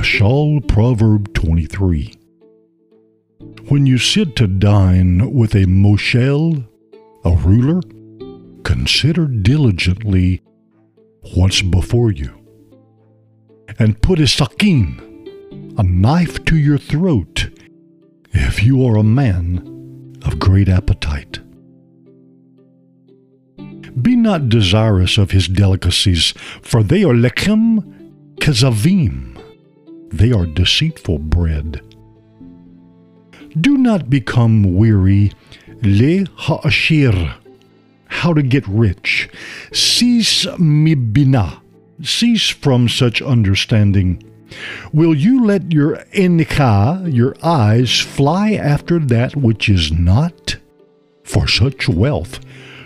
Mashal Proverb 23. When you sit to dine with a moshel, a ruler, consider diligently what's before you. And put a sakin, a knife to your throat, if you are a man of great appetite. Be not desirous of his delicacies, for they are lechem kezavim. They are deceitful bread. Do not become weary, le ha'ashir, how to get rich. Cease mibina, cease from such understanding. Will you let your enika, your eyes, fly after that which is not? For such wealth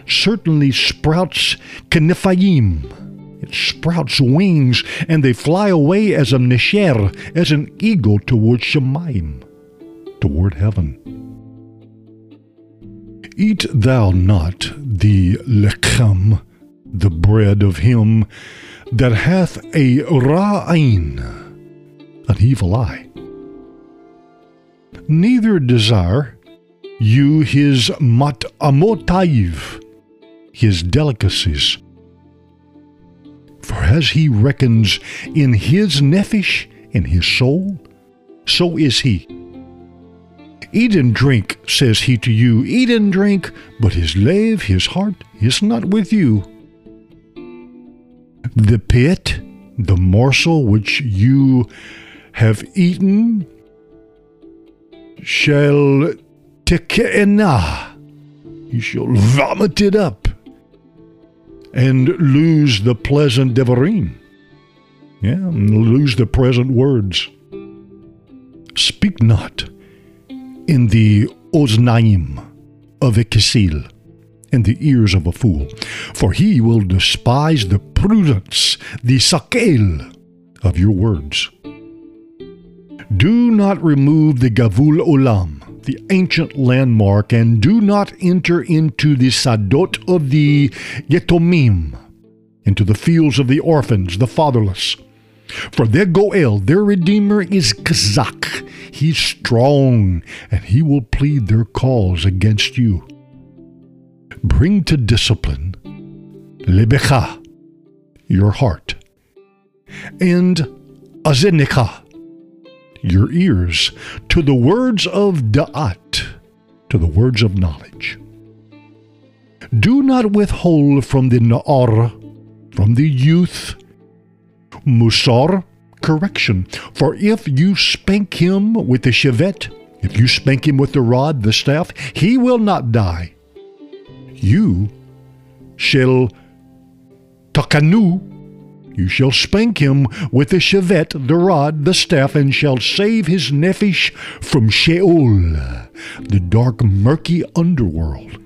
certainly sprouts kanifayim. It sprouts wings, and they fly away as a nesher, as an eagle toward Shemaim, toward heaven. Eat thou not the lechem, the bread of him that hath a ra'ain, an evil eye. Neither desire you his mat amotaiv, his delicacies. For as he reckons in his nephesh, in his soul, so is he. Eat and drink, says he to you, eat and drink, but his lave, his heart, is not with you. The pit, the morsel which you have eaten, shall teke'ena, you shall vomit it up and lose the pleasant devarim. Yeah, lose the present words. Speak not in the oznaim of a kisil, in the ears of a fool, for he will despise the prudence, the sakel of your words. Do not remove the gavul olam, the ancient landmark, and do not enter into the sadot of the yetomim, into the fields of the orphans, the fatherless. For their Goel, their Redeemer, is Kazak. He's strong, and he will plead their cause against you. Bring to discipline Lebecha, your heart, and Azenika, your ears, to the words of Da'at, to the words of knowledge. Do not withhold from the Na'ar, from the youth, Musar, correction. For if you spank him with the shevet, if you spank him with the rod, the staff, he will not die. You shall takanu, you shall spank him with the shevet, the rod, the staff, and shall save his nephesh from Sheol, the dark, murky underworld.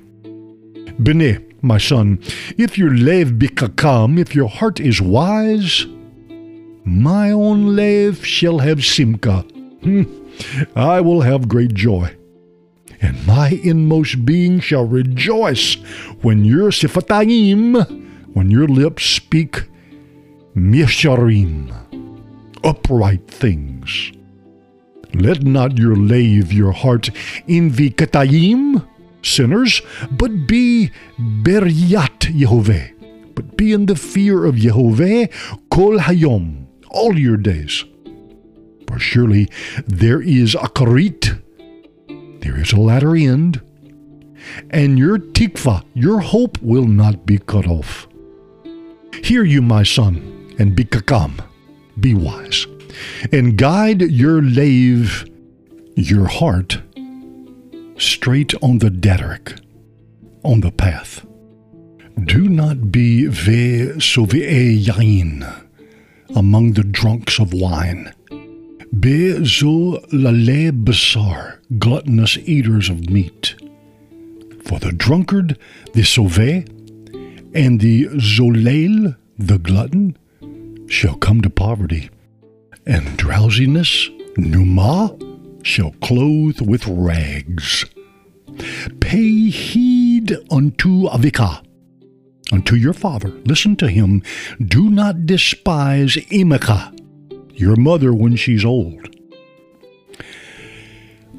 Bene, my son, if your lev bikakam, if your heart is wise, my own lev shall have simka. Hmm. I will have great joy. And my inmost being shall rejoice when your sifatayim, when your lips speak misharim, upright things. Let not your lave your heart envy katayim, sinners, but be beryat Yehovah. But be in the fear of Yehovah kol hayom, all your days. For surely there is a karit, there is a latter end, and your tikva, your hope, will not be cut off. Hear you, my son, and be kakam, be wise, and guide your lave, your heart, straight on the Dederic, on the path. Do not be ve sovi'e yain, among the drunks of wine. Be zo lale basar, gluttonous eaters of meat. For the drunkard, the sauvé, and the zolel, the glutton, shall come to poverty, and drowsiness, numa, shall clothe with rags. Pay heed unto Avika, unto your father. Listen to him. Do not despise Imika, your mother when she's old.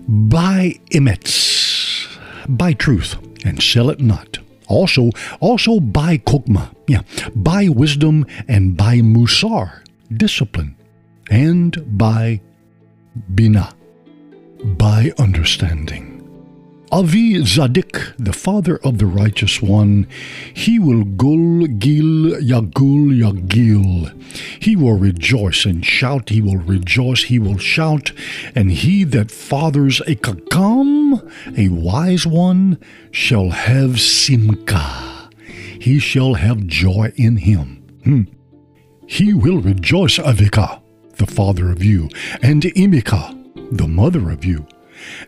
Buy emets, buy truth, and sell it not. Also, also buy kokma, yeah, buy wisdom and by musar, discipline, and by bina, by understanding. Avi Zadik, the father of the righteous one, he will gul gil yagul yagil. He will rejoice and shout, he will rejoice, he will shout, and he that fathers a kakam, a wise one, shall have simka. He shall have joy in him. Hmm. He will rejoice, Avika, the father of you, and Imika, the mother of you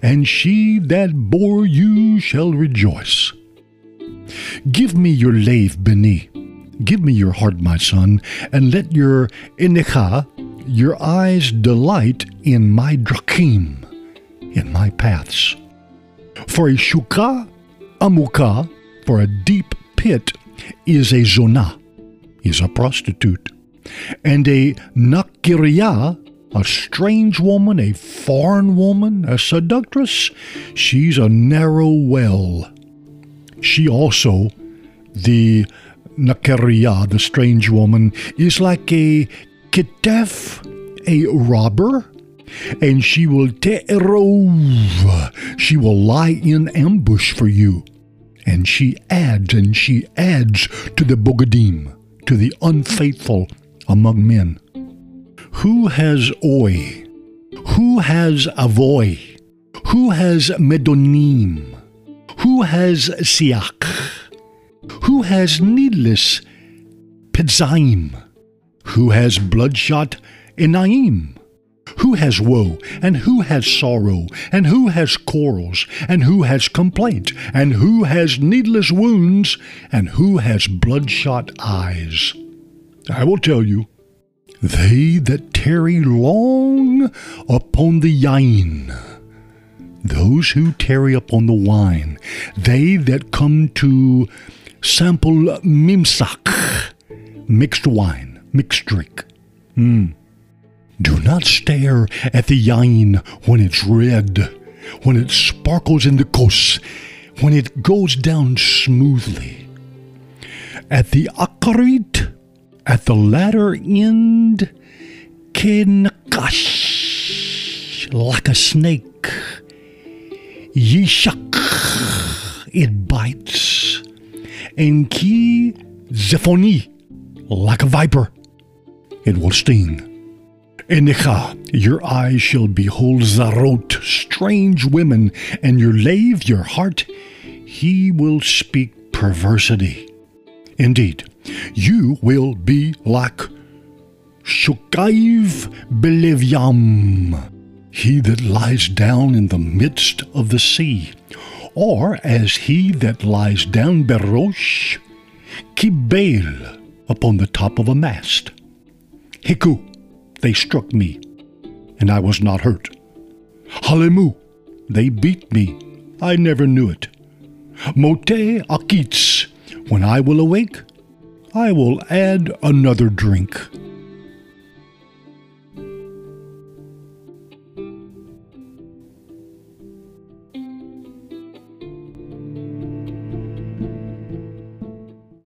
and she that bore you shall rejoice. Give me your lave, Beni. Give me your heart, my son, and let your inecha, your eyes delight in my drakim, in my paths. For a shuka, amuka, for a deep pit, is a zona, is a prostitute, and a nakiria a strange woman, a foreign woman, a seductress, she's a narrow well. She also, the Nakaria, the strange woman, is like a kitef, a robber, and she will te'erov, she will lie in ambush for you. And she adds and she adds to the bogadim, to the unfaithful among men. Who has oi? Who has avoy? Who has medonim? Who has siach? Who has needless pizzaim? Who has bloodshot enaim? Who has woe, and who has sorrow, and who has quarrels, and who has complaint, and who has needless wounds, and who has bloodshot eyes? I will tell you, they that tarry long upon the yain, those who tarry upon the wine, they that come to sample mimsak, mixed wine, mixed drink. Mm. Do not stare at the yain when it's red, when it sparkles in the kos, when it goes down smoothly. At the akarit, at the latter end, kinakash, like a snake. Yishak, it bites. And ki zephoni, like a viper, it will sting. Enicha, your eyes shall behold Zarot, strange women, and your lave, your heart, he will speak perversity. Indeed, you will be like Shukaiv Belivyam, he that lies down in the midst of the sea, or as he that lies down Berosh, Kibel, upon the top of a mast. Hiku, they struck me, and I was not hurt. Halemu, they beat me, I never knew it. Mote Akits, when I will awake, I will add another drink.